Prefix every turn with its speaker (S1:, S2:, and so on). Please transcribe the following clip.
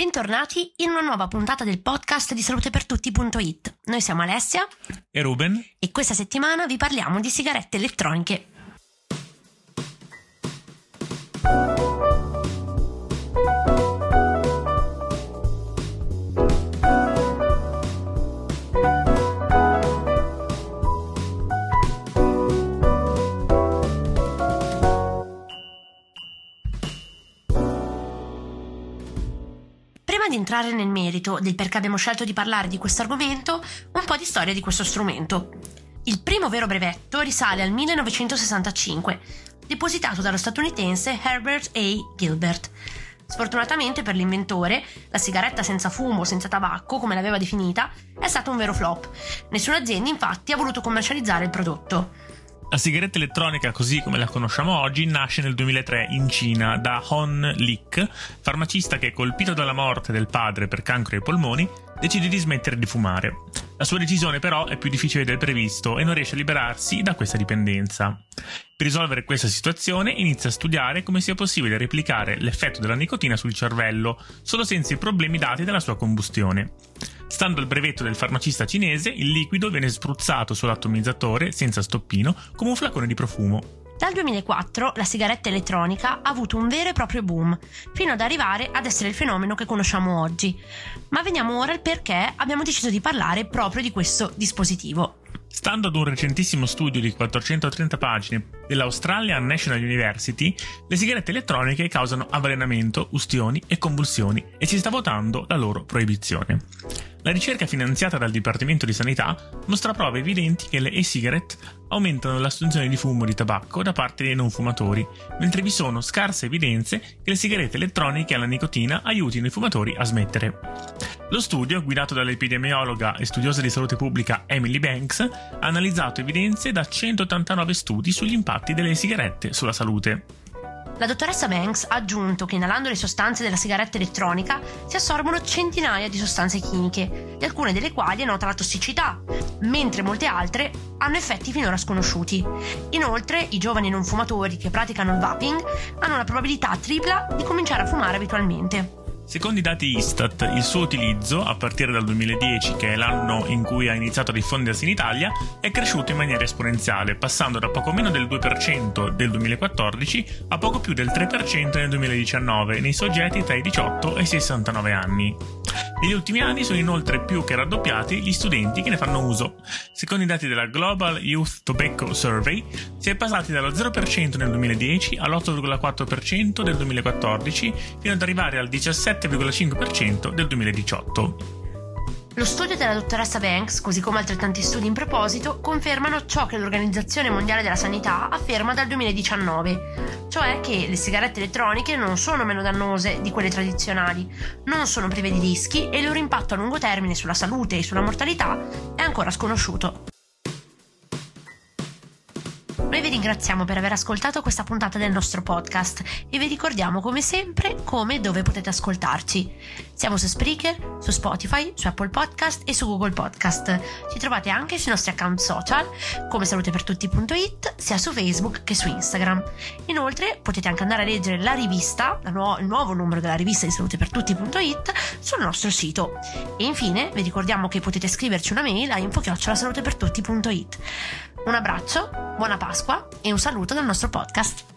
S1: Bentornati in una nuova puntata del podcast di salutepertutti.it. Noi siamo Alessia
S2: e Ruben
S1: e questa settimana vi parliamo di sigarette elettroniche. Di entrare nel merito del perché abbiamo scelto di parlare di questo argomento, un po' di storia di questo strumento. Il primo vero brevetto risale al 1965, depositato dallo statunitense Herbert A. Gilbert. Sfortunatamente per l'inventore, la sigaretta senza fumo, senza tabacco, come l'aveva definita, è stata un vero flop. Nessuna azienda infatti ha voluto commercializzare il prodotto.
S2: La sigaretta elettronica, così come la conosciamo oggi, nasce nel 2003 in Cina da Hon Lik, farmacista che, colpito dalla morte del padre per cancro ai polmoni, decide di smettere di fumare. La sua decisione però è più difficile del previsto e non riesce a liberarsi da questa dipendenza. Per risolvere questa situazione inizia a studiare come sia possibile replicare l'effetto della nicotina sul cervello, solo senza i problemi dati dalla sua combustione. Stando al brevetto del farmacista cinese, il liquido viene spruzzato sull'atomizzatore senza stoppino come un flacone di profumo.
S1: Dal 2004 la sigaretta elettronica ha avuto un vero e proprio boom, fino ad arrivare ad essere il fenomeno che conosciamo oggi. Ma veniamo ora al perché abbiamo deciso di parlare proprio di questo dispositivo.
S2: Stando ad un recentissimo studio di 430 pagine dell'Australian National University, le sigarette elettroniche causano avvelenamento, ustioni e convulsioni e si sta votando la loro proibizione. La ricerca finanziata dal Dipartimento di Sanità mostra prove evidenti che le e-cigarette aumentano l'assunzione di fumo di tabacco da parte dei non fumatori, mentre vi sono scarse evidenze che le sigarette elettroniche alla nicotina aiutino i fumatori a smettere. Lo studio, guidato dall'epidemiologa e studiosa di salute pubblica Emily Banks, ha analizzato evidenze da 189 studi sugli impatti delle sigarette sulla salute.
S1: La dottoressa Banks ha aggiunto che inalando le sostanze della sigaretta elettronica si assorbono centinaia di sostanze chimiche, di alcune delle quali è nota la tossicità, mentre molte altre hanno effetti finora sconosciuti. Inoltre, i giovani non fumatori che praticano il vaping hanno una probabilità tripla di cominciare a fumare abitualmente.
S2: Secondo i dati Istat, il suo utilizzo, a partire dal 2010, che è l'anno in cui ha iniziato a diffondersi in Italia, è cresciuto in maniera esponenziale, passando da poco meno del 2% del 2014 a poco più del 3% nel 2019 nei soggetti tra i 18 e i 69 anni. Negli ultimi anni sono inoltre più che raddoppiati gli studenti che ne fanno uso. Secondo i dati della Global Youth Tobacco Survey, si è passati dallo 0% nel 2010 all'8,4% del 2014 fino ad arrivare al 17,5% del 2018.
S1: Lo studio della dottoressa Banks, così come altrettanti studi in proposito, confermano ciò che l'Organizzazione Mondiale della Sanità afferma dal 2019, cioè che le sigarette elettroniche non sono meno dannose di quelle tradizionali, non sono prive di rischi e il loro impatto a lungo termine sulla salute e sulla mortalità è ancora sconosciuto. Noi vi ringraziamo per aver ascoltato questa puntata del nostro podcast e vi ricordiamo come sempre come e dove potete ascoltarci. Siamo su Spreaker, su Spotify, su Apple Podcast e su Google Podcast. Ci trovate anche sui nostri account social come salutepertutti.it sia su Facebook che su Instagram. Inoltre potete anche andare a leggere la rivista, la nu- il nuovo numero della rivista di salutepertutti.it sul nostro sito. E infine vi ricordiamo che potete scriverci una mail a info-salutepertutti.it. Un abbraccio, buona Pasqua e un saluto dal nostro podcast.